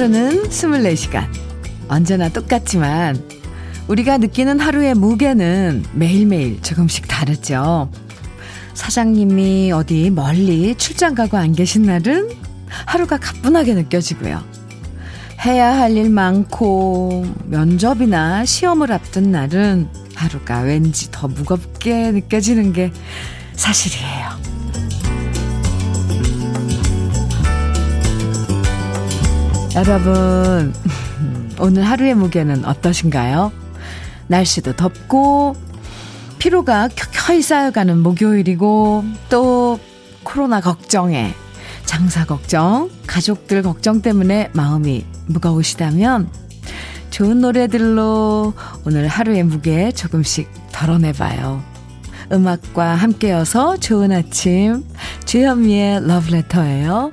하루는 24시간. 언제나 똑같지만 우리가 느끼는 하루의 무게는 매일매일 조금씩 다르죠. 사장님이 어디 멀리 출장 가고 안 계신 날은 하루가 가뿐하게 느껴지고요. 해야 할 일 많고 면접이나 시험을 앞둔 날은 하루가 왠지 더 무겁게 느껴지는 게 사실이에요. 여러분, 오늘 하루의 무게는 어떠신가요? 날씨도 덥고, 피로가 켜켜이 쌓여가는 목요일이고, 또 코로나 걱정에, 장사 걱정, 가족들 걱정 때문에 마음이 무거우시다면, 좋은 노래들로 오늘 하루의 무게 조금씩 덜어내봐요. 음악과 함께여서 좋은 아침, 주현미의 러브레터예요.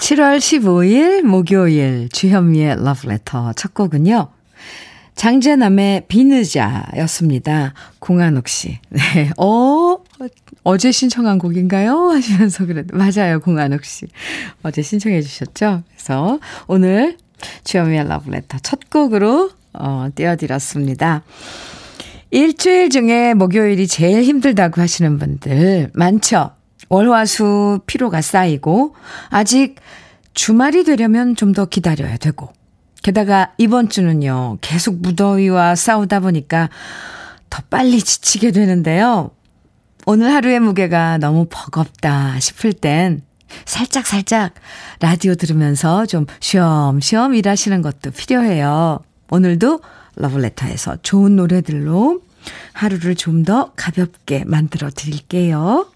7월 15일 목요일 주현미의 러브레터 첫 곡은요. 장재남의 비느자였습니다. 공한옥 씨. 네. 어, 어제 신청한 곡인가요? 하시면서 그래. 맞아요. 공한옥 씨. 어제 신청해 주셨죠? 그래서 오늘 주현미의 러브레터 첫 곡으로 어, 띄워드렸습니다. 일주일 중에 목요일이 제일 힘들다고 하시는 분들 많죠? 월화수 피로가 쌓이고 아직 주말이 되려면 좀 더 기다려야 되고 게다가 이번 주는요 계속 무더위와 싸우다 보니까 더 빨리 지치게 되는데요. 오늘 하루의 무게가 너무 버겁다 싶을 땐 살짝 살짝 라디오 들으면서 좀 쉬엄쉬엄 일하시는 것도 필요해요. 오늘도 러블레터에서 좋은 노래들로 하루를 좀 더 가볍게 만들어 드릴게요.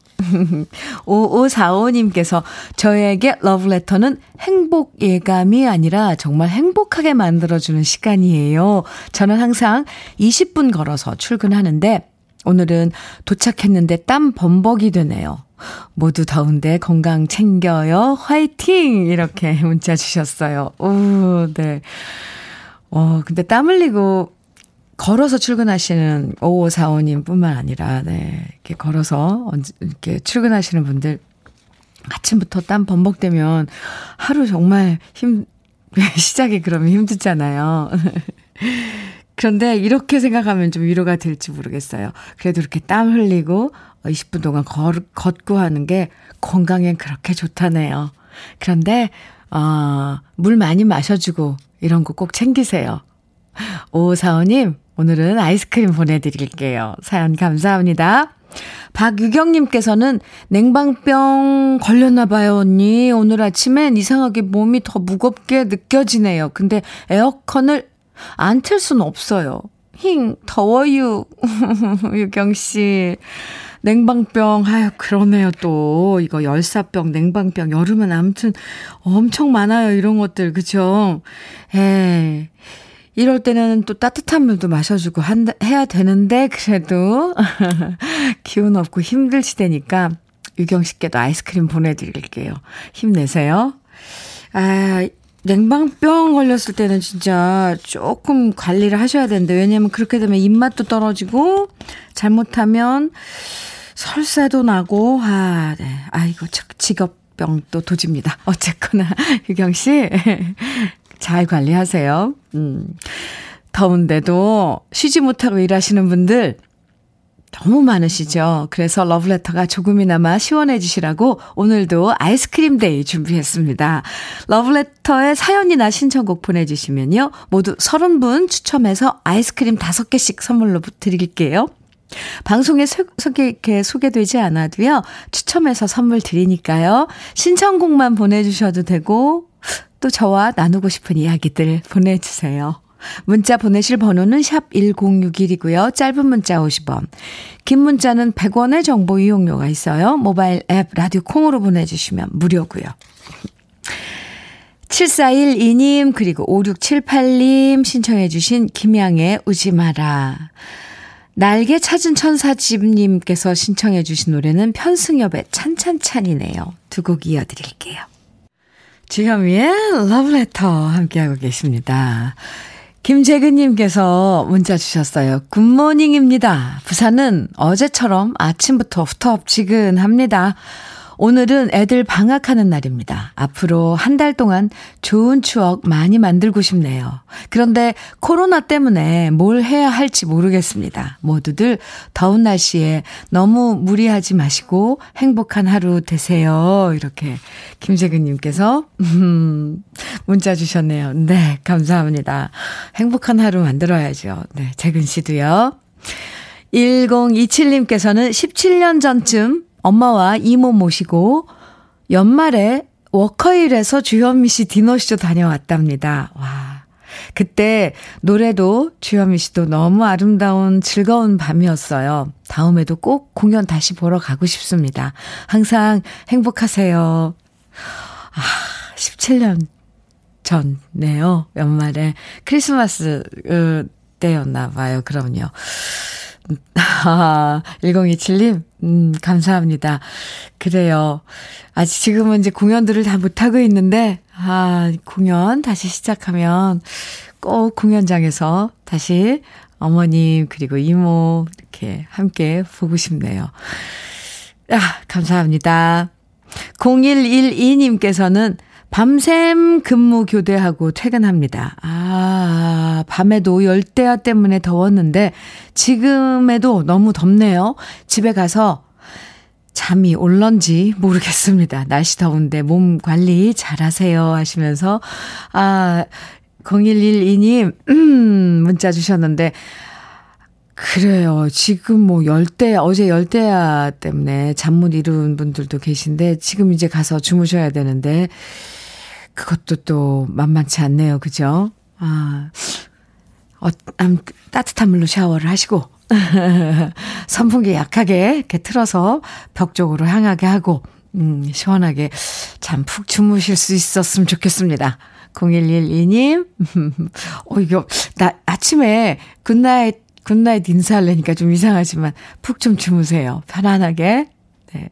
5545님께서 저에게 러브레터는 행복 예감이 아니라 정말 행복하게 만들어주는 시간이에요. 저는 항상 20분 걸어서 출근하는데 오늘은 도착했는데 땀 범벅이 되네요. 모두 더운데 건강 챙겨요. 화이팅! 이렇게 문자 주셨어요. 오, 네. 어, 근데 땀 흘리고 걸어서 출근하시는 5545님 뿐만 아니라, 네. 이렇게 걸어서, 이렇게 출근하시는 분들, 아침부터 땀 범벅되면 하루 정말 힘, 시작이 그러면 힘들잖아요. 그런데 이렇게 생각하면 좀 위로가 될지 모르겠어요. 그래도 이렇게 땀 흘리고 20분 동안 걸, 걷고 하는 게 건강엔 그렇게 좋다네요. 그런데, 어, 물 많이 마셔주고 이런 거 꼭 챙기세요. 5545님, 오늘은 아이스크림 보내드릴게요. 사연 감사합니다. 박유경님께서는 냉방병 걸렸나봐요, 언니. 오늘 아침엔 이상하게 몸이 더 무겁게 느껴지네요. 근데 에어컨을 안 틀 순 없어요. 힝, 더워요. 유경씨. 냉방병, 아유, 그러네요, 또. 이거 열사병, 냉방병, 여름은 아무튼 엄청 많아요, 이런 것들, 그쵸? 에 이럴 때는 또 따뜻한 물도 마셔주고 한, 해야 되는데, 그래도 기운 없고 힘들 시대니까 유경 씨께도 아이스크림 보내드릴게요. 힘내세요. 아, 냉방병 걸렸을 때는 진짜 조금 관리를 하셔야 되는데, 왜냐면 그렇게 되면 입맛도 떨어지고, 잘못하면 설사도 나고, 아, 네. 아이고, 직업병 또 도집니다. 어쨌거나, 유경 씨. 잘 관리하세요. 음. 더운데도 쉬지 못하고 일하시는 분들 너무 많으시죠? 그래서 러브레터가 조금이나마 시원해지시라고 오늘도 아이스크림 day 준비했습니다. 러브레터에 사연이나 신청곡 보내주시면요. 모두 30분 추첨해서 아이스크림 5개씩 선물로 드릴게요. 방송에 소개, 소개되지 않아도요. 추첨해서 선물 드리니까요. 신청곡만 보내주셔도 되고 또 저와 나누고 싶은 이야기들 보내주세요. 문자 보내실 번호는 샵 1061이고요. 짧은 문자 50원. 긴 문자는 100원의 정보 이용료가 있어요. 모바일 앱 라디오 콩으로 보내주시면 무료고요. 7412님 그리고 5678님 신청해 주신 김양의 우지 마라. 날개 찾은 천사집님께서 신청해 주신 노래는 편승엽의 찬찬찬이네요. 두 곡 이어드릴게요. 주현미의 러브레터 함께하고 계십니다. 김재근님께서 문자 주셨어요. Good morning입니다. 부산은 어제처럼 아침부터 후텁지근합니다. 오늘은 애들 방학하는 날입니다. 앞으로 한 달 동안 좋은 추억 많이 만들고 싶네요. 그런데 코로나 때문에 뭘 해야 할지 모르겠습니다. 모두들 더운 날씨에 너무 무리하지 마시고 행복한 하루 되세요. 이렇게 김재근님께서 음, 문자 주셨네요. 네, 감사합니다. 행복한 하루 만들어야죠. 네, 재근 씨도요. 1027님께서는 17년 전쯤 엄마와 이모 모시고 연말에 워커힐에서 주현미 씨 디너쇼 다녀왔답니다. 와. 그때 노래도 주현미 씨도 너무 아름다운 즐거운 밤이었어요. 다음에도 꼭 공연 다시 보러 가고 싶습니다. 항상 행복하세요. 아, 17년 전네요. 연말에 크리스마스 때였나 봐요. 그럼요. 아, 1027님, 음, 감사합니다. 그래요. 아직 지금은 이제 공연들을 다 못하고 있는데, 아, 공연 다시 시작하면 꼭 공연장에서 다시 어머님, 그리고 이모, 이렇게 함께 보고 싶네요. 아, 감사합니다. 0112님께서는 밤샘 근무 교대하고 퇴근합니다. 아, 밤에도 열대야 때문에 더웠는데 지금에도 너무 덥네요. 집에 가서 잠이 올런지 모르겠습니다. 날씨 더운데 몸 관리 잘 하세요 하시면서 아, 0112님 음, 문자 주셨는데 그래요. 지금 뭐 열대, 어제 열대야 때문에 잠 못 이룬 분들도 계신데, 지금 이제 가서 주무셔야 되는데, 그것도 또 만만치 않네요. 그죠? 아, 어, 음, 따뜻한 물로 샤워를 하시고, 선풍기 약하게 이렇게 틀어서 벽 쪽으로 향하게 하고, 음, 시원하게 잠 푹 주무실 수 있었으면 좋겠습니다. 0112님, 어, 이거, 나, 아침에 good night, good night 인사하려니까 좀 이상하지만 푹 좀 주무세요. 편안하게. 네.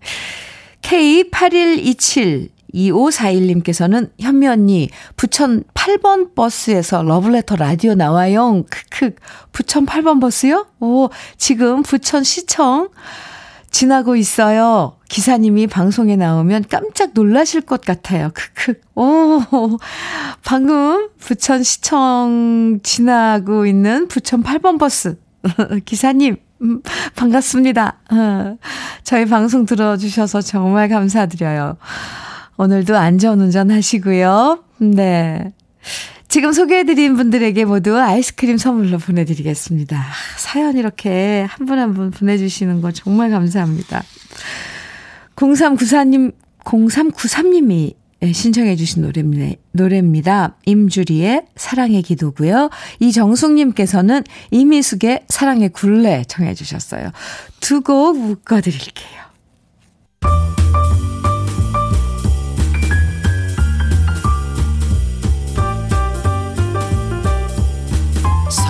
K8127 2541님께서는 현미 언니, 부천 8번 버스에서 러브레터 라디오 나와요. 크크. 부천 8번 버스요? 오, 지금 부천 시청 지나고 있어요. 기사님이 방송에 나오면 깜짝 놀라실 것 같아요. 크크. 오, 방금 부천 시청 지나고 있는 부천 8번 버스. 기사님, 음, 반갑습니다. 어, 저희 방송 들어주셔서 정말 감사드려요. 오늘도 안전운전 하시고요. 네. 지금 소개해드린 분들에게 모두 아이스크림 선물로 보내드리겠습니다. 사연 이렇게 한 분 한 분 보내주시는 거 정말 감사합니다. 0394님, 0393님이 신청해주신 노래입니다. 노래입니다. 임주리의 사랑의 기도고요. 이정숙님께서는 이미숙의 사랑의 굴레 청해주셨어요. 두 곡 묶어드릴게요.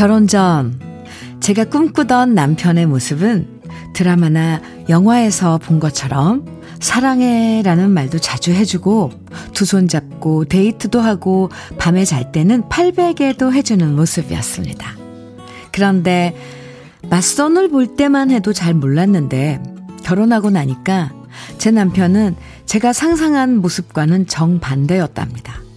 결혼 전 제가 꿈꾸던 남편의 모습은 드라마나 영화에서 본 것처럼 사랑해 라는 말도 자주 해주고 두 손 잡고 데이트도 하고 밤에 잘 때는 팔베개도 해주는 모습이었습니다. 그런데 맞선을 볼 때만 해도 잘 몰랐는데 결혼하고 나니까 제 남편은 제가 상상한 모습과는 정반대였답니다.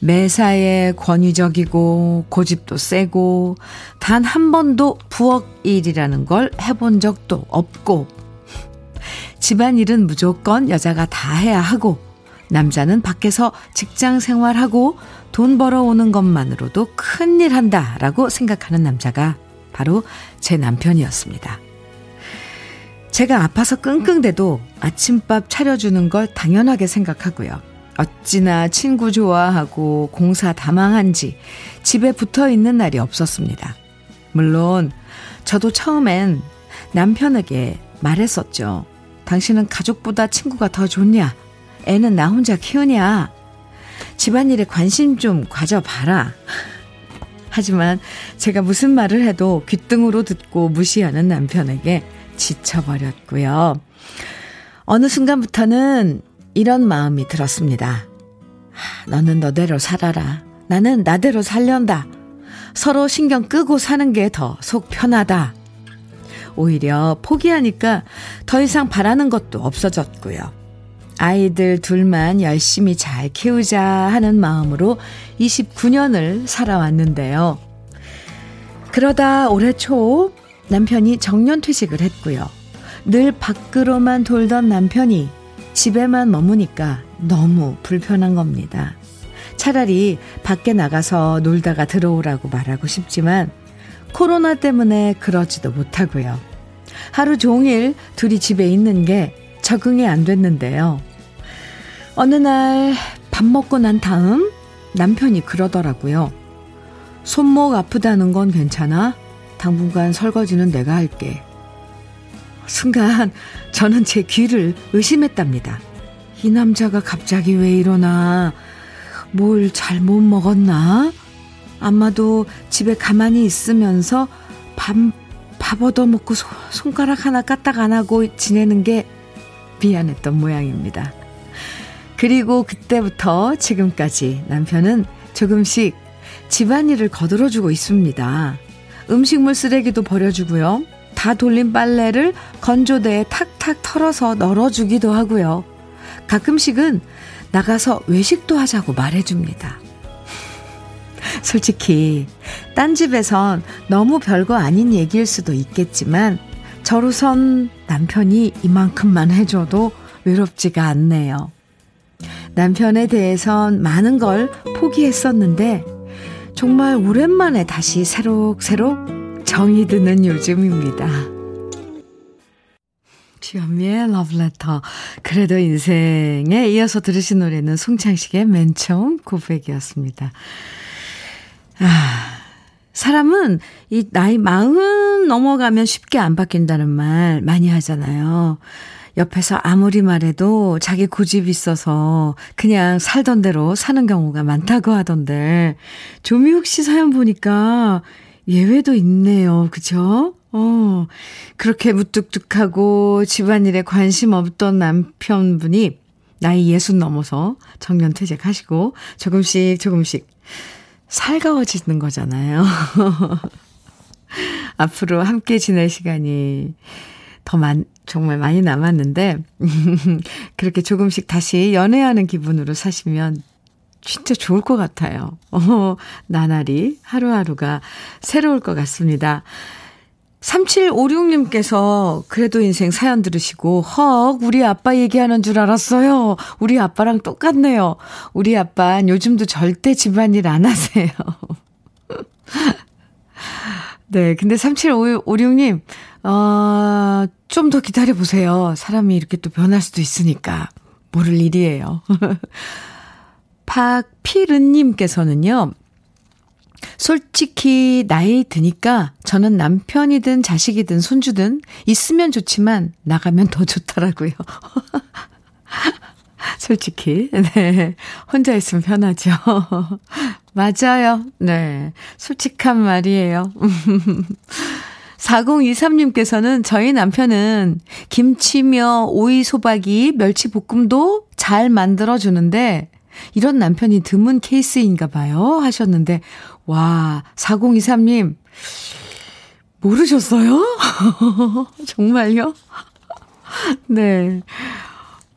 매사에 권위적이고 고집도 세고 단 한 번도 부엌 일이라는 걸 해본 적도 없고 집안일은 무조건 여자가 다 해야 하고 남자는 밖에서 직장 생활하고 돈 벌어오는 것만으로도 큰일 한다라고 생각하는 남자가 바로 제 남편이었습니다. 제가 아파서 끙끙대도 아침밥 차려주는 걸 당연하게 생각하고요. 어찌나 친구 좋아하고 공사 다망한지 집에 붙어 있는 날이 없었습니다. 물론 저도 처음엔 남편에게 말했었죠. 당신은 가족보다 친구가 더 좋냐? 애는 나 혼자 키우냐? 집안일에 관심 좀 가져봐라. 하지만 제가 무슨 말을 해도 귓등으로 듣고 무시하는 남편에게 지쳐버렸고요. 어느 순간부터는 이런 마음이 들었습니다. 너는 너대로 살아라. 나는 나대로 살련다. 서로 신경 끄고 사는 게 더 속 편하다. 오히려 포기하니까 더 이상 바라는 것도 없어졌고요. 아이들 둘만 열심히 잘 키우자 하는 마음으로 29년을 살아왔는데요. 그러다 올해 초 남편이 정년퇴직을 했고요. 늘 밖으로만 돌던 남편이 집에만 머무니까 너무 불편한 겁니다. 차라리 밖에 나가서 놀다가 들어오라고 말하고 싶지만 코로나 때문에 그러지도 못하고요. 하루 종일 둘이 집에 있는 게 적응이 안 됐는데요. 어느 날 밥 먹고 난 다음 남편이 그러더라고요. 손목 아프다는 건 괜찮아? 당분간 설거지는 내가 할게. 순간 저는 제 귀를 의심했답니다. 이 남자가 갑자기 왜 이러나? 뭘 잘못 먹었나? 아마도 집에 가만히 있으면서 밥, 밥 얻어먹고 손가락 하나 까딱 안 하고 지내는 게 미안했던 모양입니다. 그리고 그때부터 지금까지 남편은 조금씩 집안일을 거들어주고 있습니다. 음식물 쓰레기도 버려주고요. 다 돌린 빨래를 건조대에 탁탁 털어서 널어주기도 하고요. 가끔씩은 나가서 외식도 하자고 말해줍니다. 솔직히, 딴 집에선 너무 별거 아닌 얘기일 수도 있겠지만, 저로선 남편이 이만큼만 해줘도 외롭지가 않네요. 남편에 대해선 많은 걸 포기했었는데 정말 오랜만에 다시 새록새록 정이 드는 요즘입니다. 주현미의 러브레터. 그래도 인생에 이어서 들으신 노래는 송창식의 맨 처음 고백이었습니다. 아, 사람은 이 나이 마흔 넘어가면 쉽게 안 바뀐다는 말 많이 하잖아요. 옆에서 아무리 말해도 자기 고집이 있어서 그냥 살던 대로 사는 경우가 많다고 하던데, 조미욱 씨 사연 보니까 예외도 있네요. 그죠? 어, 그렇게 무뚝뚝하고 집안일에 관심 없던 남편분이 나이 예순 넘어서 정년 퇴직하시고 조금씩 조금씩 살가워지는 거잖아요. 앞으로 함께 지낼 시간이 더 많, 정말 많이 남았는데, 그렇게 조금씩 다시 연애하는 기분으로 사시면 진짜 좋을 것 같아요. 어, 나날이 하루하루가 새로울 것 같습니다. 3756님께서 그래도 인생 사연 들으시고, 헉, 우리 아빠 얘기하는 줄 알았어요. 우리 아빠랑 똑같네요. 우리 아빠는 요즘도 절대 집안일 안 하세요. 네, 근데 3756님, 어, 좀 더 기다려보세요. 사람이 이렇게 또 변할 수도 있으니까. 모를 일이에요. 박피른님께서는요, 솔직히 나이 드니까 저는 남편이든 자식이든 손주든 있으면 좋지만 나가면 더 좋더라고요. 솔직히, 네. 혼자 있으면 편하죠. 맞아요. 네. 솔직한 말이에요. 4023님께서는 저희 남편은 김치며 오이 소박이 멸치 볶음도 잘 만들어주는데 이런 남편이 드문 케이스인가 봐요 하셨는데 와 4023님 모르셨어요? 정말요? 네.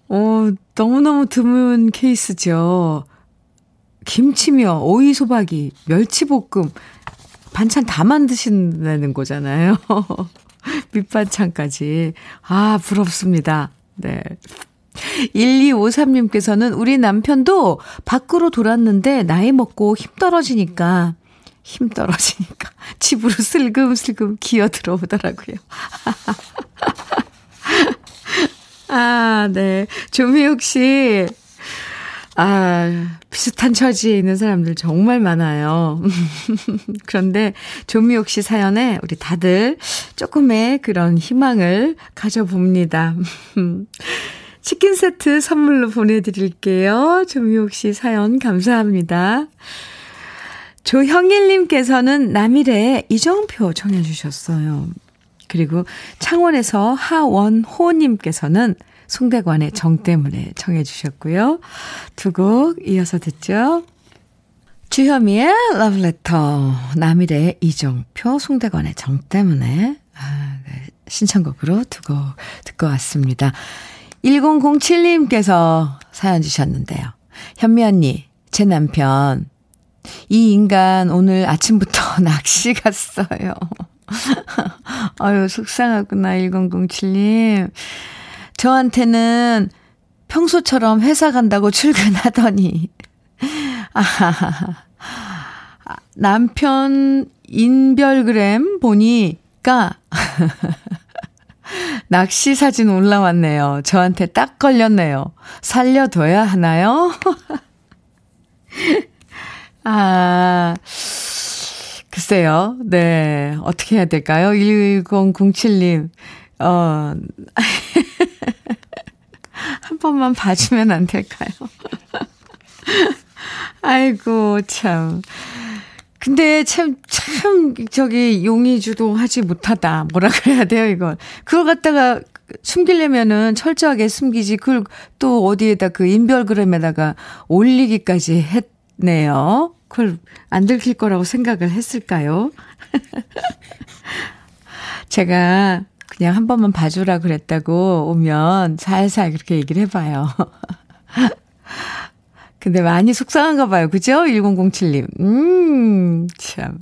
어, 너무너무 드문 케이스죠. 김치며 오이 소박이 멸치볶음 반찬 다 만드신다는 거잖아요. 밑반찬까지. 아, 부럽습니다. 네. 1253님께서는 우리 남편도 밖으로 돌았는데 나이 먹고 힘 떨어지니까 힘 떨어지니까 집으로 슬금슬금 기어 들어오더라고요. 아, 네. 조미욱 씨. 아, 비슷한 처지에 있는 사람들 정말 많아요. 그런데 조미옥 씨 사연에 우리 다들 조금의 그런 희망을 가져봅니다. 치킨 세트 선물로 보내드릴게요. 조미옥 씨 사연 감사합니다. 조형일님께서는 남일의 이정표 청해주셨어요. 그리고 창원에서 하원호님께서는 송대관의 정 때문에 청해주셨고요. 두 곡 이어서 듣죠. 주현미의 러브레터, 남일의 이정표, 송대관의 정 때문에 아, 네. 신청곡으로 두곡 듣고 왔습니다. 1007님께서 사연 주셨는데요. 현미 언니, 제 남편, 이 인간 오늘 아침부터 낚시 갔어요. 아유, 속상하구나, 1007님. 저한테는 평소처럼 회사 간다고 출근하더니, 아, 남편 인별그램 보니까, 낚시 사진 올라왔네요. 저한테 딱 걸렸네요. 살려둬야 하나요? 아, 글쎄요. 네. 어떻게 해야 될까요? 1007님. 어, 한 번만 봐주면 안 될까요? 아이고, 참. 근데 참, 참, 저기, 용의주도 하지 못하다. 뭐라 그래야 돼요, 이건. 그걸 갖다가 숨기려면은 철저하게 숨기지. 그걸 또 어디에다 그 인별그램에다가 올리기까지 했네요. 그걸 안 들킬 거라고 생각을 했을까요? 제가 그냥 한 번만 봐주라 그랬다고 오면 살살 그렇게 얘기를 해봐요. 근데 많이 속상한가 봐요. 그죠? 1007님. 음, 참.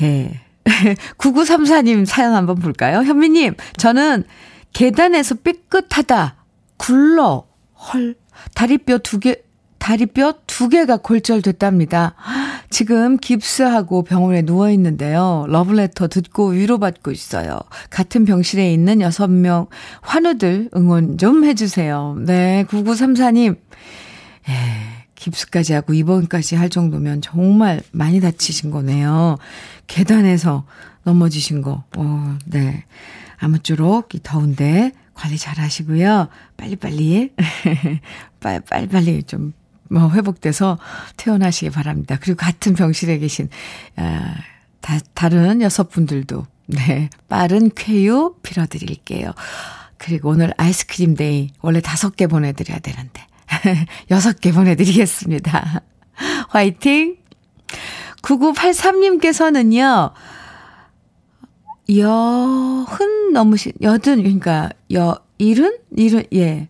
예. 9934님 사연 한번 볼까요? 현미님, 저는 계단에서 삐끗하다, 굴러, 헐, 다리뼈 두 개, 다리뼈 두 개가 골절됐답니다. 지금 깁스하고 병원에 누워 있는데요. 러브레터 듣고 위로받고 있어요. 같은 병실에 있는 여섯 명 환우들 응원 좀 해주세요. 네, 9934님. 에, 깁스까지 하고 입원까지 할 정도면 정말 많이 다치신 거네요. 계단에서 넘어지신 거. 어, 네. 아무쪼록 이 더운데 관리 잘 하시고요. 빨리 빨리, 빨리 빨리 좀 뭐 회복돼서 퇴원하시기 바랍니다. 그리고 같은 병실에 계신 아, 다, 다른 여섯 분들도 네 빠른 쾌유 빌어드릴게요. 그리고 오늘 아이스크림 day 원래 다섯 개 보내드려야 되는데 여섯 개 보내드리겠습니다. 화이팅! 9983님께서는요, 여흔 넘으신, 여든, 그러니까, 여, 일흔? 일흔, 예.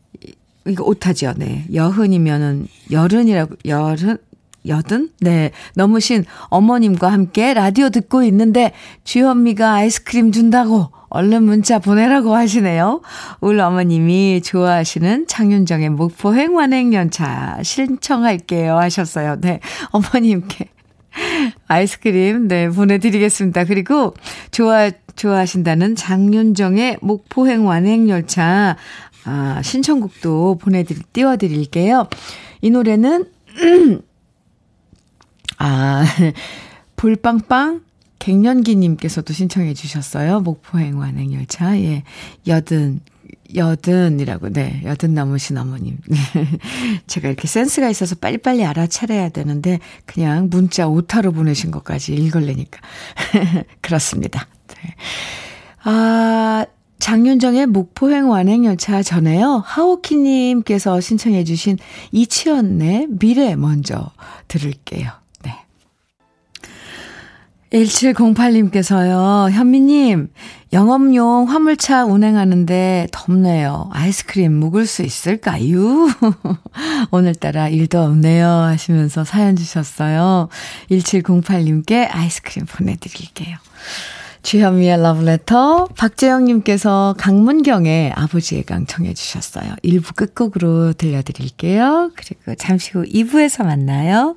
이거 오타죠. 네. 여흔이면은 열흔이라고 열흔 여든? 네. 넘으신 어머님과 함께 라디오 듣고 있는데 주현미가 아이스크림 준다고 얼른 문자 보내라고 하시네요. 울 어머님이 좋아하시는 장윤정의 목포행 완행연차 신청할게요 하셨어요. 네. 어머님께 아이스크림 네 보내드리겠습니다. 그리고 좋아 좋아하신다는 장윤정의 목포행 완행열차 아, 신청곡도 보내드릴, 띄워드릴게요. 이 노래는, 아, 볼빵빵 갱년기님께서도 신청해 주셨어요. 목포행 완행열차. 예. 여든, 여든이라고, 네. 여든 넘으신 어머님. 제가 이렇게 센스가 있어서 빨리빨리 알아차려야 되는데, 그냥 문자 오타로 보내신 것까지 읽을래니까. 그렇습니다. 네. 아, 장윤정의 목포행 완행열차 전에요. 하오키님께서 신청해 주신 이치현의 미래 먼저 들을게요. 네. 1708님께서요. 현미님, 영업용 화물차 운행하는데 덥네요. 아이스크림 묵을 수 있을까요? 오늘따라 일도 없네요. 하시면서 사연 주셨어요. 1708님께 아이스크림 보내드릴게요. 주현미의 러브레터 박재영님께서 강문경의 아버지의 강 청해 주셨어요. 1부 끝곡으로 들려드릴게요. 그리고 잠시 후 2부에서 만나요.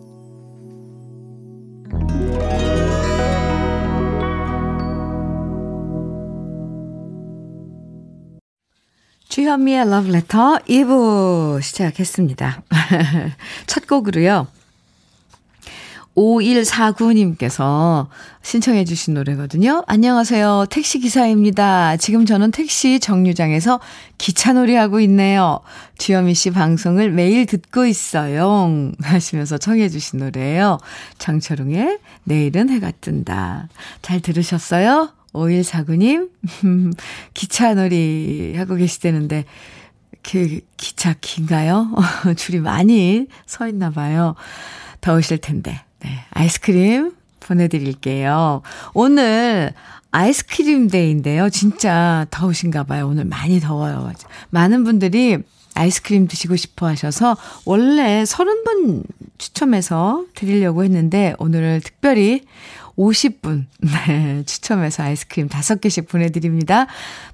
주현미의 Letter 2부 시작했습니다. 첫 곡으로요. 5149님께서 신청해 주신 노래거든요. 안녕하세요. 택시기사입니다. 지금 저는 택시 정류장에서 기차놀이 하고 있네요. 주현미 씨 방송을 매일 듣고 있어요. 하시면서 청해 주신 노래예요. 장철웅의 내일은 해가 뜬다. 잘 들으셨어요? 5149님, 기차놀이 하고 계시대는데, 그, 기차 긴가요? 줄이 많이 서 있나 봐요. 더우실 텐데. 네, 아이스크림 보내드릴게요. 오늘 아이스크림 데이인데요. 진짜 더우신가 봐요. 오늘 많이 더워요. 많은 분들이 아이스크림 드시고 싶어 하셔서 원래 30분 추첨해서 드리려고 했는데 오늘 특별히 50분 네, 추첨해서 아이스크림 5개씩 보내드립니다.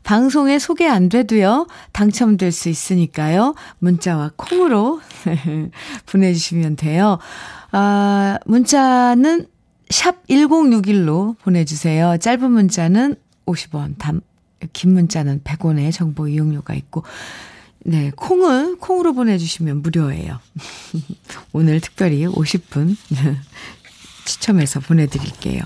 방송에 소개 안 돼도요. 당첨될 수 있으니까요. 문자와 콩으로 보내주시면 돼요. 아, 문자는 샵 1061로 보내주세요. 짧은 문자는 50원, 담, 긴 문자는 100원의 정보 이용료가 있고, 네, 콩은, 콩으로 보내주시면 무료예요. 오늘 특별히 50분 추첨해서 보내드릴게요.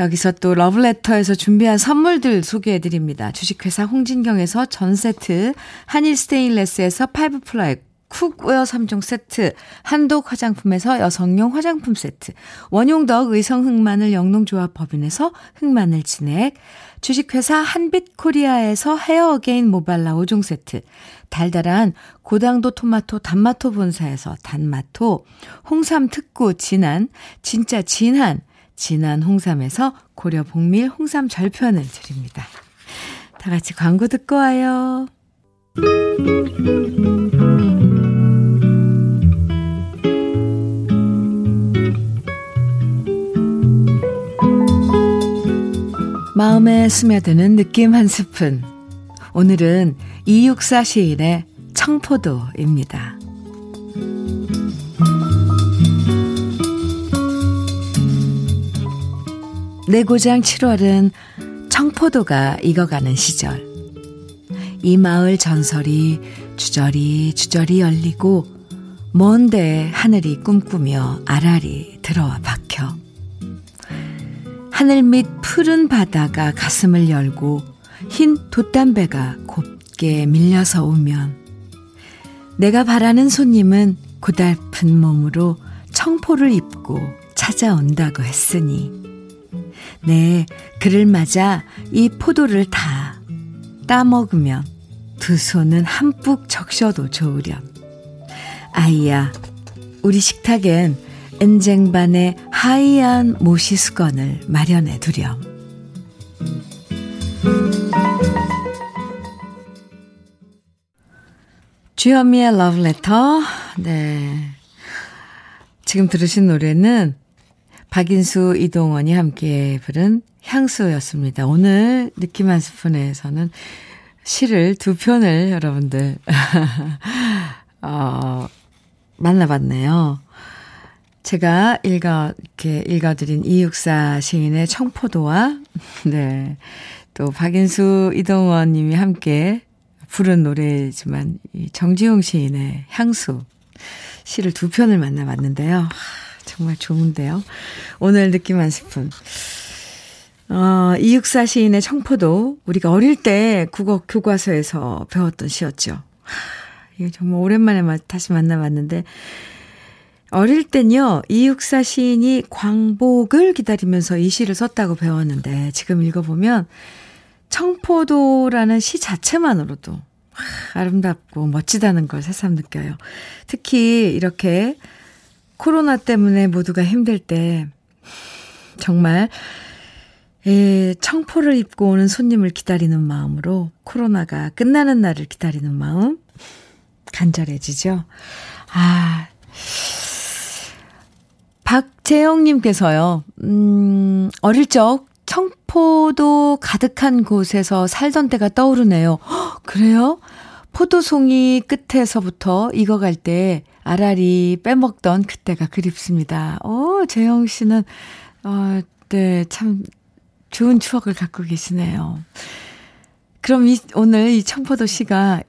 여기서 또 러브레터에서 준비한 선물들 소개해 드립니다. 주식회사 홍진경에서 전 세트, 한일 스테인레스에서 five ply cookware 3종 세트, 한독 화장품에서 여성용 화장품 세트, 원용덕 의성 흑마늘 영농조합 법인에서 흑마늘 진액, 주식회사 한빛코리아에서 헤어 어게인 모발라 5종 세트, 달달한 고당도 토마토 단마토 본사에서 단마토, 홍삼 특구 진한, 진짜 진한, 진한 홍삼에서 고려 복밀 홍삼 절편을 드립니다. 다 같이 광고 듣고 와요. 마음에 스며드는 느낌 한 스푼. 오늘은 264 시인의 청포도입니다. 내 고장 7월은 청포도가 익어가는 시절. 이 마을 전설이 주저리 주저리 열리고 먼데 하늘이 꿈꾸며 아라리 들어와 박혀. 하늘 밑 푸른 바다가 가슴을 열고 흰 돛담배가 곱게 밀려서 오면 내가 바라는 손님은 고달픈 몸으로 청포를 입고 찾아온다고 했으니 네, 그를 맞아 이 포도를 다 따먹으면 두 손은 한뿍 적셔도 좋으렴. 아이야, 우리 식탁엔 은쟁반의 하이한 모시 수건을 마련해 두렴. 주현미의 러브레터. 네. 지금 들으신 노래는 박인수, 이동원이 함께 부른 향수였습니다. 오늘 느낌 한 스푼에서는 시를 두 편을 여러분들, 어, 만나봤네요. 제가 읽어, 이렇게 읽어드린 이육사 시인의 청포도와, 네, 또 박인수, 이동원 님이 함께 부른 노래지만, 이 정지용 시인의 향수 시를 두 편을 만나봤는데요. 정말 좋은데요. 오늘 느낌 한 스푼. 어, 이육사 시인의 청포도, 우리가 어릴 때 국어 교과서에서 배웠던 시였죠. 이게 정말 오랜만에 다시 만나봤는데, 어릴 땐요, 이육사 시인이 광복을 기다리면서 이 시를 썼다고 배웠는데, 지금 읽어보면, 청포도라는 시 자체만으로도 아름답고 멋지다는 걸 새삼 느껴요. 특히 이렇게 코로나 때문에 모두가 힘들 때, 정말, 에, 청포를 입고 오는 손님을 기다리는 마음으로 코로나가 끝나는 날을 기다리는 마음 간절해지죠. 아, 박재영님께서요, 음, 어릴 적 청포도 가득한 곳에서 살던 때가 떠오르네요. 헉, 그래요? 포도송이 끝에서부터 익어갈 때 아라리 빼먹던 그때가 그립습니다. 오, 재영 씨는, 어, 네, 참 좋은 추억을 갖고 계시네요. 그럼 이, 오늘 이 청포도 씨가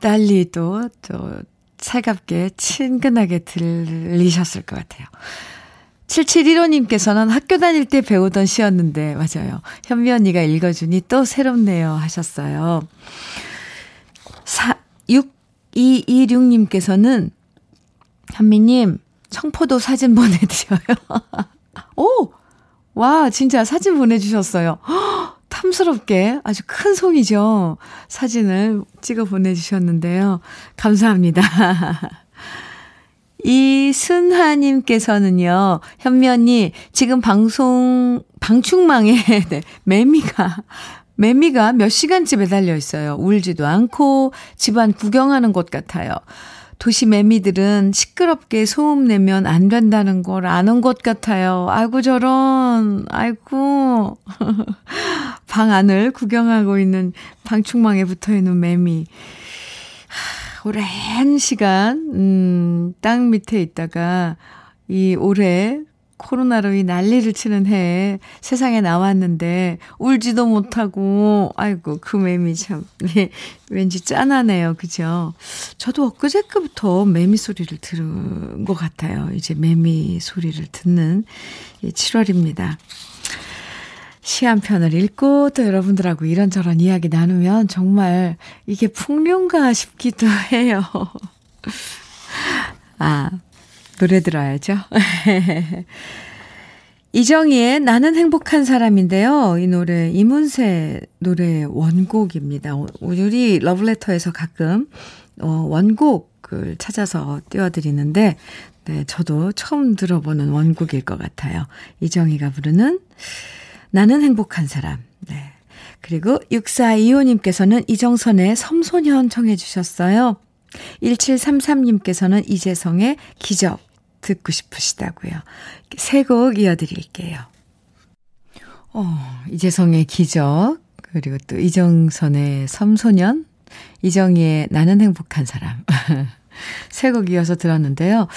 딸리 또, 또, 살갑게 친근하게 들리셨을 것 같아요. 7715님께서는 학교 다닐 때 배우던 시였는데, 맞아요. 현미 언니가 읽어주니 또 새롭네요 하셨어요. 4, 6226님께서는 현미님, 청포도 사진 보내드려요. 오! 와, 진짜 사진 보내주셨어요. 허, 탐스럽게 아주 큰 송이죠. 사진을 찍어 보내주셨는데요. 감사합니다. 이순하님께서는요, 현미 언니, 지금 방송, 방충망에, 네, 매미가, 매미가 몇 시간째 매달려 있어요. 울지도 않고 집안 구경하는 것 같아요. 도시 매미들은 시끄럽게 소음 내면 안 된다는 걸 아는 것 같아요. 아이고, 저런, 아이고. 방 안을 구경하고 있는 방충망에 붙어 있는 매미. 오랜 시간, 음, 땅 밑에 있다가 이 올해 코로나로 이 난리를 치는 해에 세상에 나왔는데 울지도 못하고 아이고 그 매미 참 네, 왠지 짠하네요. 그죠? 저도 엊그제부터 매미 소리를 들은 것 같아요. 이제 매미 소리를 듣는 7월입니다. 시 한 편을 읽고 또 여러분들하고 이런저런 이야기 나누면 정말 이게 풍류인가 싶기도 해요. 아, 노래 들어야죠. 이정희의 나는 행복한 사람인데요. 이 노래 이문세 노래 원곡입니다. 우리 러브레터에서 가끔 어, 원곡을 찾아서 띄워드리는데 네, 저도 처음 들어보는 원곡일 것 같아요. 이정희가 부르는 나는 행복한 사람. 네. 그리고 6425님께서는 이정선의 섬소년 청해 주셨어요. 1733님께서는 이재성의 기적 듣고 싶으시다고요. 세 곡 이어드릴게요. 어, 이재성의 기적, 그리고 또 이정선의 섬소년, 이정희의 나는 행복한 사람. 세 곡 이어서 들었는데요.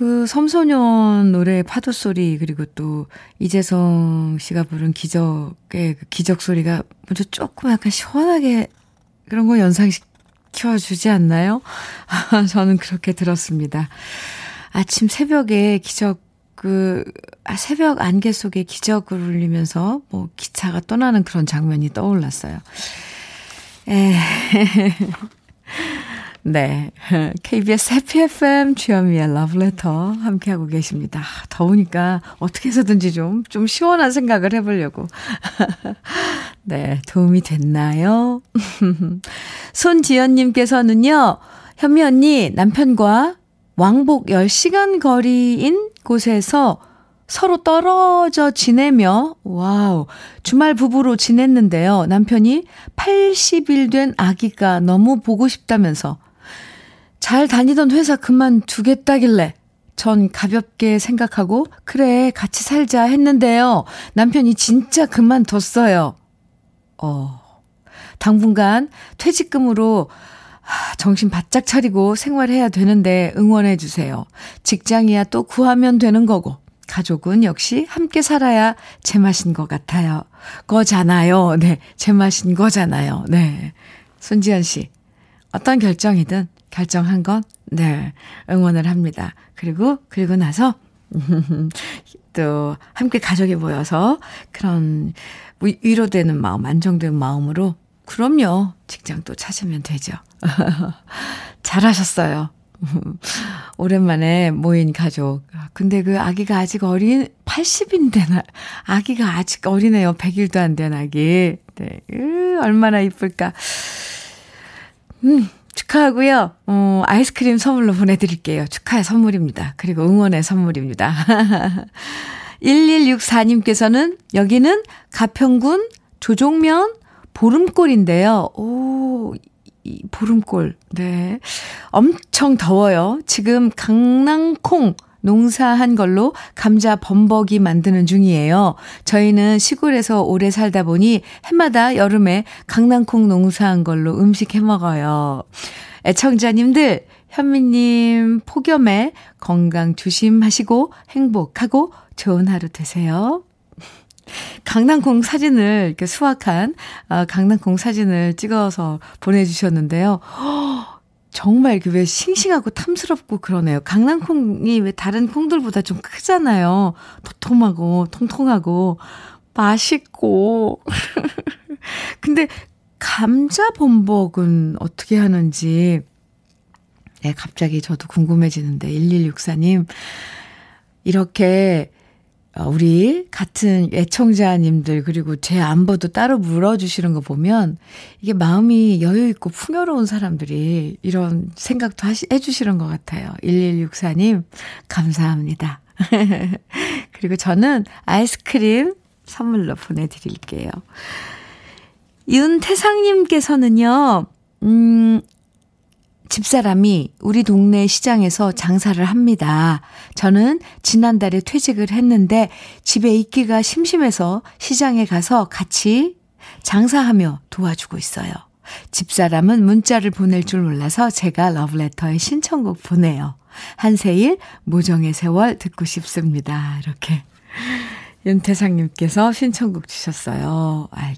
그 섬소년 노래 파도 소리 그리고 또 이재성 씨가 부른 기적의 그 기적 소리가 먼저 조금 약간 시원하게 그런 거 연상시켜 주지 않나요? 저는 그렇게 들었습니다. 아침 새벽에 기적, 그, 아, 새벽 안개 속에 기적을 울리면서 뭐 기차가 떠나는 그런 장면이 떠올랐어요. 에. 네. KBS 해피 FM 주현미의 러브레터 함께하고 계십니다. 더우니까 어떻게 해서든지 좀, 좀 시원한 생각을 해보려고. 네. 도움이 됐나요? 손지연님께서는요, 현미 언니, 남편과 왕복 10시간 거리인 곳에서 서로 떨어져 지내며, wow, 주말 부부로 지냈는데요. 남편이 80일 된 아기가 너무 보고 싶다면서 잘 다니던 회사 그만두겠다길래 전 가볍게 생각하고, 그래, 같이 살자 했는데요. 남편이 진짜 그만뒀어요. 어, 당분간 퇴직금으로 정신 바짝 차리고 생활해야 되는데 응원해 주세요. 직장이야 또 구하면 되는 거고. 가족은 역시 함께 살아야 제맛인 것 같아요. 거잖아요. 네. 제맛인 거잖아요. 네. 손지현 씨. 어떤 결정이든 결정한 건, 네. 응원을 합니다. 그리고, 그리고 나서, 또, 함께 가족이 모여서 그런 위로되는 마음, 안정된 마음으로 그럼요. 직장 또 찾으면 되죠. 잘하셨어요. 오랜만에 모인 가족. 근데 그 아기가 아직 어린, 80인데, 나, 아기가 아직 어리네요. 100일도 안 된 아기. 네. 으, 얼마나 이쁠까. 음, 축하하고요. 어, 아이스크림 선물로 보내드릴게요. 축하의 선물입니다. 그리고 응원의 선물입니다. 1164님께서는 여기는 가평군 조종면 보름골인데요. 오, 이 보름골. 네. 엄청 더워요. 지금 강낭콩 농사한 걸로 감자 범벅이 만드는 중이에요. 저희는 시골에서 오래 살다 보니 해마다 여름에 강낭콩 농사한 걸로 음식 해 먹어요. 애청자님들, 현미님 폭염에 건강 조심하시고 행복하고 좋은 하루 되세요. 강낭콩 사진을 이렇게 수확한 아, 강낭콩 사진을 찍어서 보내주셨는데요. 허, 정말 그 왜 싱싱하고 탐스럽고 그러네요. 강낭콩이 왜 다른 콩들보다 좀 크잖아요. 도톰하고 통통하고 맛있고. 근데 감자 범벅은 어떻게 하는지 네, 갑자기 저도 궁금해지는데 1164님 이렇게 어, 우리 같은 애청자님들 그리고 제 안부도 따로 물어주시는 거 보면 이게 마음이 여유 있고 풍요로운 사람들이 이런 생각도 하시, 해주시는 것 같아요. 1164님 감사합니다. 그리고 저는 아이스크림 선물로 보내드릴게요. 윤태상님께서는요, 음, 집사람이 우리 동네 시장에서 장사를 합니다. 저는 지난달에 퇴직을 했는데 집에 있기가 심심해서 시장에 가서 같이 장사하며 도와주고 있어요. 집사람은 문자를 보낼 줄 몰라서 제가 러브레터에 신청곡 보내요. 한세일 모정의 세월 듣고 싶습니다. 이렇게 윤태상님께서 신청곡 주셨어요. 아,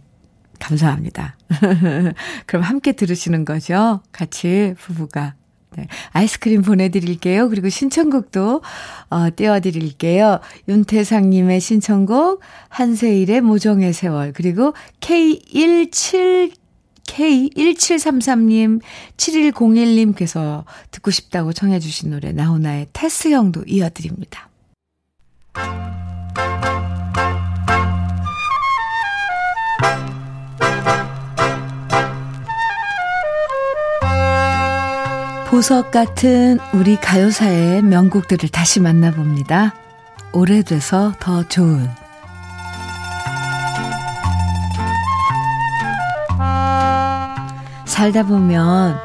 감사합니다. 그럼 함께 들으시는 거죠? 같이 부부가. 네. 아이스크림 보내드릴게요. 그리고 신청곡도, 어, 띄워드릴게요. 윤태상님의 신청곡, 한세일의 모종의 세월, 그리고 K17, K1733님, 7101님께서 듣고 싶다고 청해주신 노래, 나훈아의 테스 형도 이어드립니다. 보석 같은 우리 가요사의 명곡들을 다시 만나봅니다. 오래돼서 더 좋은 살다 보면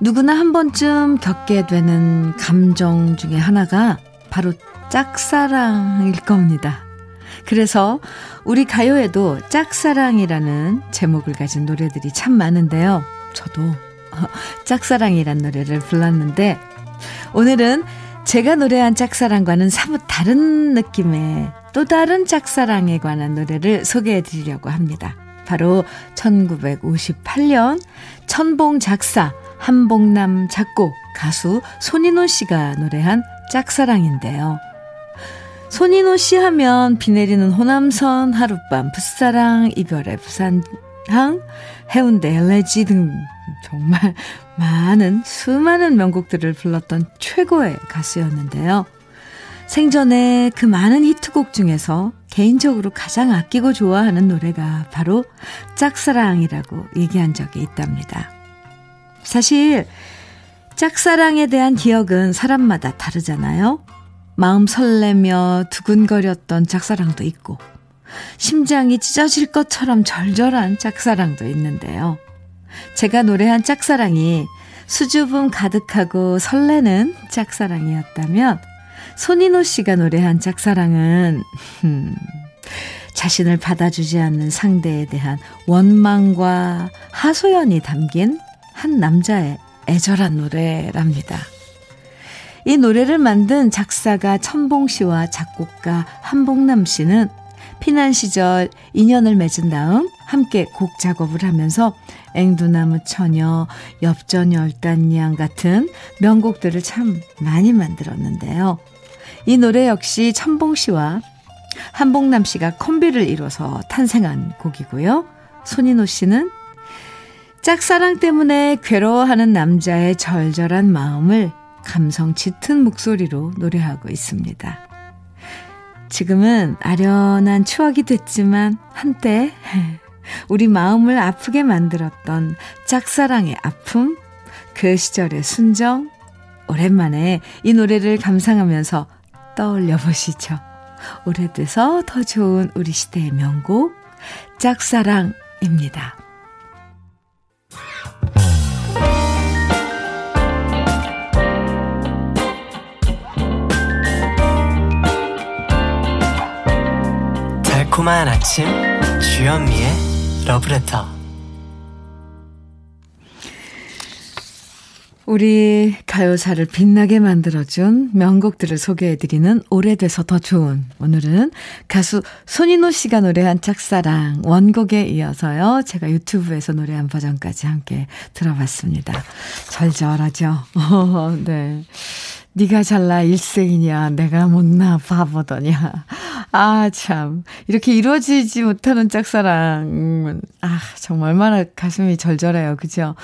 누구나 한 번쯤 겪게 되는 감정 중에 하나가 바로 짝사랑일 겁니다. 그래서 우리 가요에도 짝사랑이라는 제목을 가진 노래들이 참 많은데요. 저도 짝사랑이란 노래를 불렀는데 오늘은 제가 노래한 짝사랑과는 사뭇 다른 느낌의 또 다른 짝사랑에 관한 노래를 소개해 드리려고 합니다. 바로 1958년 천봉 작사, 한봉남 작곡, 가수 손인호 씨가 노래한 짝사랑인데요. 손인호 씨 하면 비 내리는 호남선, 하룻밤, 풋사랑, 이별의 부산항, 해운대 엘레지 등 정말 많은 수많은 명곡들을 불렀던 최고의 가수였는데요. 생전에 그 많은 히트곡 중에서 개인적으로 가장 아끼고 좋아하는 노래가 바로 짝사랑이라고 얘기한 적이 있답니다. 사실 짝사랑에 대한 기억은 사람마다 다르잖아요. 마음 설레며 두근거렸던 짝사랑도 있고 심장이 찢어질 것처럼 절절한 짝사랑도 있는데요. 제가 노래한 짝사랑이 수줍음 가득하고 설레는 짝사랑이었다면 손인호 씨가 노래한 짝사랑은 음, 자신을 받아주지 않는 상대에 대한 원망과 하소연이 담긴 한 남자의 애절한 노래랍니다. 이 노래를 만든 작사가 천봉 씨와 작곡가 한봉남 씨는 피난 시절 인연을 맺은 다음 함께 곡 작업을 하면서 앵두나무 처녀, 엽전 열단양 같은 명곡들을 참 많이 만들었는데요. 이 노래 역시 천봉 씨와 한봉남 씨가 콤비를 이뤄서 탄생한 곡이고요. 손인호 씨는 짝사랑 때문에 괴로워하는 남자의 절절한 마음을 감성 짙은 목소리로 노래하고 있습니다. 지금은 아련한 추억이 됐지만 한때 우리 마음을 아프게 만들었던 짝사랑의 아픔, 그 시절의 순정, 오랜만에 이 노래를 감상하면서 떠올려 보시죠. 오래돼서 더 좋은 우리 시대의 명곡, 짝사랑입니다. 달콤한 아침 주현미의 러브레터 우리 가요사를 빛나게 만들어준 명곡들을 소개해드리는 오래돼서 더 좋은 오늘은 가수 손인호 씨가 노래한 짝사랑 원곡에 이어서요. 제가 유튜브에서 노래한 버전까지 함께 들어봤습니다. 절절하죠? 네. 네가 잘나 일생이냐 내가 못나 바보더냐. 아 참. 이렇게 이루어지지 못하는 짝사랑 아 정말 얼마나 가슴이 절절해요. 그죠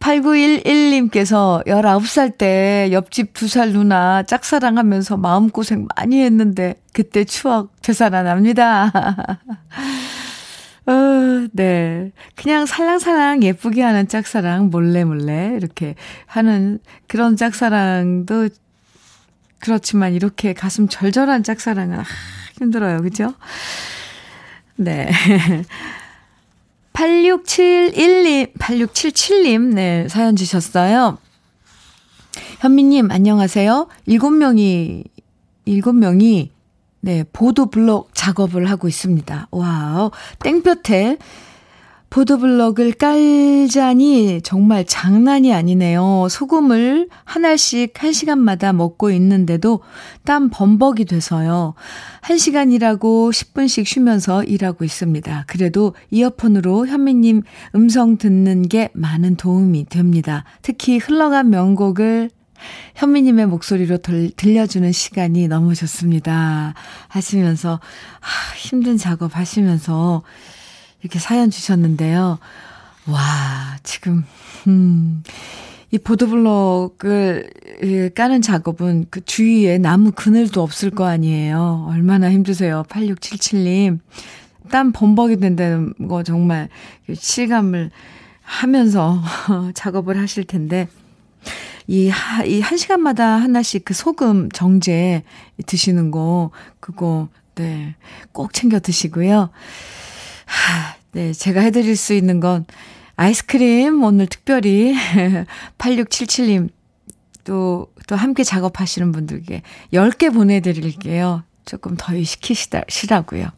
8911님께서 19살 때 옆집 두 살 누나 짝사랑하면서 마음고생 많이 했는데 그때 추억 되살아납니다. 어, 네. 그냥 살랑살랑 예쁘게 하는 짝사랑 몰래 몰래 이렇게 하는 그런 짝사랑도 그렇지만 이렇게 가슴 절절한 짝사랑은 아, 힘들어요. 그죠? 네. 8671님, 8677님, 네, 사연 주셨어요. 현미님, 안녕하세요. 일곱 명이, 일곱 명이, 네, 보도 블록 작업을 하고 있습니다. Wow. 땡볕에 보도블럭을 깔자니 정말 장난이 아니네요. 소금을 한 알씩 한 시간마다 먹고 있는데도 땀 범벅이 돼서요. 한 시간이라고 10분씩 쉬면서 일하고 있습니다. 그래도 이어폰으로 현미님 음성 듣는 게 많은 도움이 됩니다. 특히 흘러간 명곡을 현미님의 목소리로 들, 들려주는 시간이 너무 좋습니다. 하시면서, 아, 힘든 작업 하시면서 이렇게 사연 주셨는데요. 와, 지금, 음, 이 보도블록을 까는 작업은 그 주위에 나무 그늘도 없을 거 아니에요. 얼마나 힘드세요. 8677님. 땀 범벅이 된다는 거 정말 실감을 하면서 작업을 하실 텐데, 이, 하, 이 한 시간마다 하나씩 그 소금 정제 드시는 거, 그거, 네, 꼭 챙겨 드시고요. 하, 네, 제가 해드릴 수 있는 건 아이스크림 오늘 특별히 8677님 또, 또 함께 작업하시는 분들께 10개 보내드릴게요. 조금 더위 시키시라고요.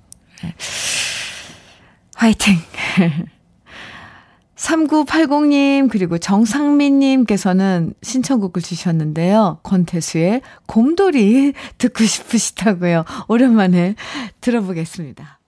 네. 화이팅! 3980님, 그리고 정상민님께서는 신청곡을 주셨는데요. 권태수의 곰돌이 듣고 싶으시다고요. 오랜만에 들어보겠습니다.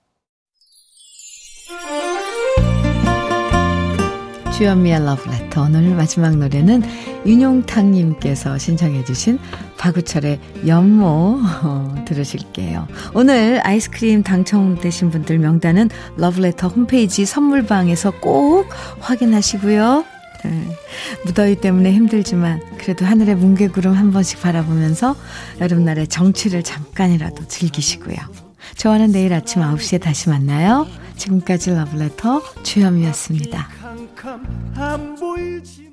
주현미의 러브레터 오늘 마지막 노래는 윤용탁님께서 신청해 주신 박우철의 연모 어, 들으실게요. 오늘 아이스크림 당첨되신 분들 명단은 러브레터 홈페이지 선물방에서 꼭 확인하시고요. 네. 무더위 때문에 힘들지만 그래도 하늘의 뭉게구름 한 번씩 바라보면서 여름날의 정취를 잠깐이라도 즐기시고요. 저와는 내일 아침 9시에 다시 만나요. 지금까지 러브레터 주현미였습니다. 안 보이지